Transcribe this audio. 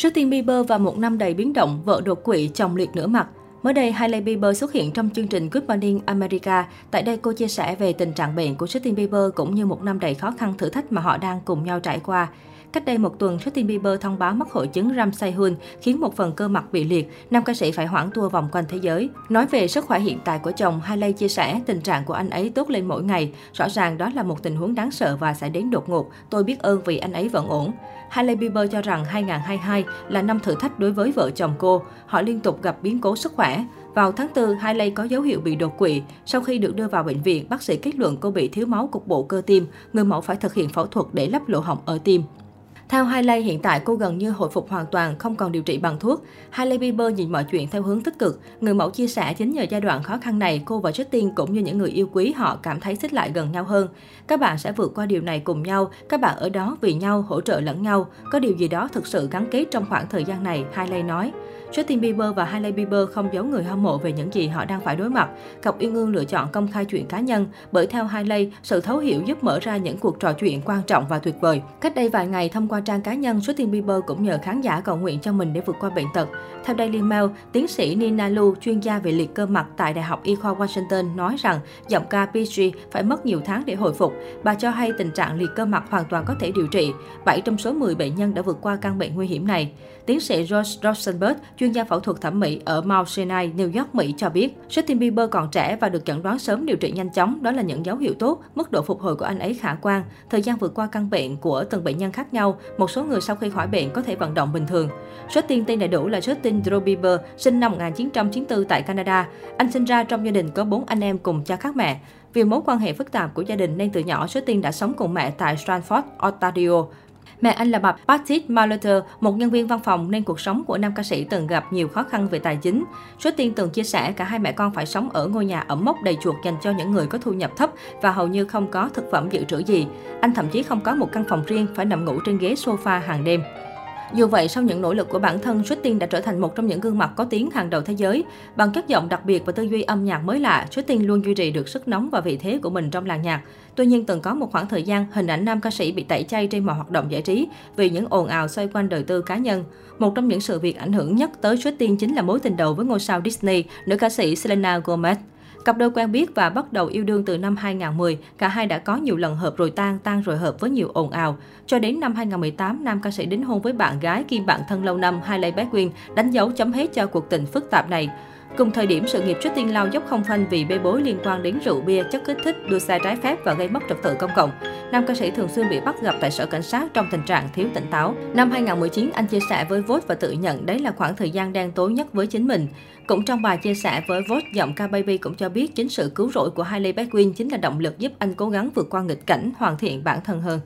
Justin Bieber và một năm đầy biến động, vợ đột quỵ, chồng liệt nửa mặt. Mới đây, Hailey Bieber xuất hiện trong chương trình Good Morning America. Tại đây, cô chia sẻ về tình trạng bệnh của Justin Bieber cũng như một năm đầy khó khăn thử thách mà họ đang cùng nhau trải qua. Cách đây một tuần, Justin Bieber thông báo mắc hội chứng Ramsay Hun khiến một phần cơ mặt bị liệt. Nam ca sĩ phải hoãn tour vòng quanh thế giới. Nói về sức khỏe hiện tại của chồng, Hailey chia sẻ tình trạng của anh ấy tốt lên mỗi ngày. Rõ ràng đó là một tình huống đáng sợ và sẽ đến đột ngột. Tôi biết ơn vì anh ấy vẫn ổn. Hailey Bieber cho rằng 2022 là năm thử thách đối với vợ chồng cô. Họ liên tục gặp biến cố sức khỏe. Vào tháng 4, Hailey có dấu hiệu bị đột quỵ. Sau khi được đưa vào bệnh viện, bác sĩ kết luận cô bị thiếu máu cục bộ cơ tim. Người mẫu phải thực hiện phẫu thuật để lắp lỗ hổng ở tim. Theo Hailey, hiện tại cô gần như hồi phục hoàn toàn, không còn điều trị bằng thuốc. Hailey Bieber nhìn mọi chuyện theo hướng tích cực. Người mẫu chia sẻ chính nhờ giai đoạn khó khăn này, cô và Justin cũng như những người yêu quý họ cảm thấy xích lại gần nhau hơn. Các bạn sẽ vượt qua điều này cùng nhau, các bạn ở đó vì nhau, hỗ trợ lẫn nhau. Có điều gì đó thực sự gắn kết trong khoảng thời gian này, Hailey nói. Justin Bieber và Hailey Bieber không giấu người hâm mộ về những gì họ đang phải đối mặt. Cặp uyên ương lựa chọn công khai chuyện cá nhân, bởi theo Hailey, sự thấu hiểu giúp mở ra những cuộc trò chuyện quan trọng và tuyệt vời. Cách đây vài ngày, thông qua trang cá nhân, Justin Bieber cũng nhờ khán giả cầu nguyện cho mình để vượt qua bệnh tật. Theo Daily Mail, tiến sĩ Nina Lu, chuyên gia về liệt cơ mặt tại Đại học Y khoa Washington, nói rằng giọng ca PG phải mất nhiều tháng để hồi phục. Bà cho hay tình trạng liệt cơ mặt hoàn toàn có thể điều trị. 7 trong số 10 bệnh nhân đã vượt qua căn bệnh nguy hiểm này. Tiến sĩ George Rosenberg, chuyên gia phẫu thuật thẩm mỹ ở Mount Sinai, New York, Mỹ cho biết, Justin Bieber còn trẻ và được chẩn đoán sớm điều trị nhanh chóng, đó là những dấu hiệu tốt, mức độ phục hồi của anh ấy khả quan. Thời gian vượt qua căn bệnh của từng bệnh nhân khác nhau, một số người sau khi khỏi bệnh có thể vận động bình thường. Justin tên đầy đủ là Justin Drew Bieber, sinh năm 1994 tại Canada. Anh sinh ra trong gia đình có bốn anh em cùng cha khác mẹ. Vì mối quan hệ phức tạp của gia đình nên từ nhỏ Justin đã sống cùng mẹ tại Stratford, Ontario. Mẹ anh là bà Patrick Malater, một nhân viên văn phòng nên cuộc sống của nam ca sĩ từng gặp nhiều khó khăn về tài chính. Số tiên từng chia sẻ cả hai mẹ con phải sống ở ngôi nhà ẩm mốc đầy chuột dành cho những người có thu nhập thấp và hầu như không có thực phẩm dự trữ gì. Anh thậm chí không có một căn phòng riêng, phải nằm ngủ trên ghế sofa hàng đêm. Dù vậy, sau những nỗ lực của bản thân, Justin đã trở thành một trong những gương mặt có tiếng hàng đầu thế giới. Bằng chất giọng đặc biệt và tư duy âm nhạc mới lạ, Justin luôn duy trì được sức nóng và vị thế của mình trong làng nhạc. Tuy nhiên, từng có một khoảng thời gian, hình ảnh nam ca sĩ bị tẩy chay trên mọi hoạt động giải trí vì những ồn ào xoay quanh đời tư cá nhân. Một trong những sự việc ảnh hưởng nhất tới Justin chính là mối tình đầu với ngôi sao Disney, nữ ca sĩ Selena Gomez. Cặp đôi quen biết và bắt đầu yêu đương từ năm 2010, cả hai đã có nhiều lần hợp rồi tan, tan rồi hợp với nhiều ồn ào. Cho đến năm 2018, nam ca sĩ đính hôn với bạn gái kim bạn thân lâu năm Hailey Baldwin, đánh dấu chấm hết cho cuộc tình phức tạp này. Cùng thời điểm, sự nghiệp Justin lao dốc không phanh vì bê bối liên quan đến rượu bia, chất kích thích, đua xe trái phép và gây mất trật tự công cộng. Nam ca sĩ thường xuyên bị bắt gặp tại sở cảnh sát trong tình trạng thiếu tỉnh táo. Năm 2019, anh chia sẻ với Vogue và tự nhận đấy là khoảng thời gian đen tối nhất với chính mình. Cũng trong bài chia sẻ với Vogue, giọng ca Baby cũng cho biết chính sự cứu rỗi của Hailey Baldwin chính là động lực giúp anh cố gắng vượt qua nghịch cảnh, hoàn thiện bản thân hơn.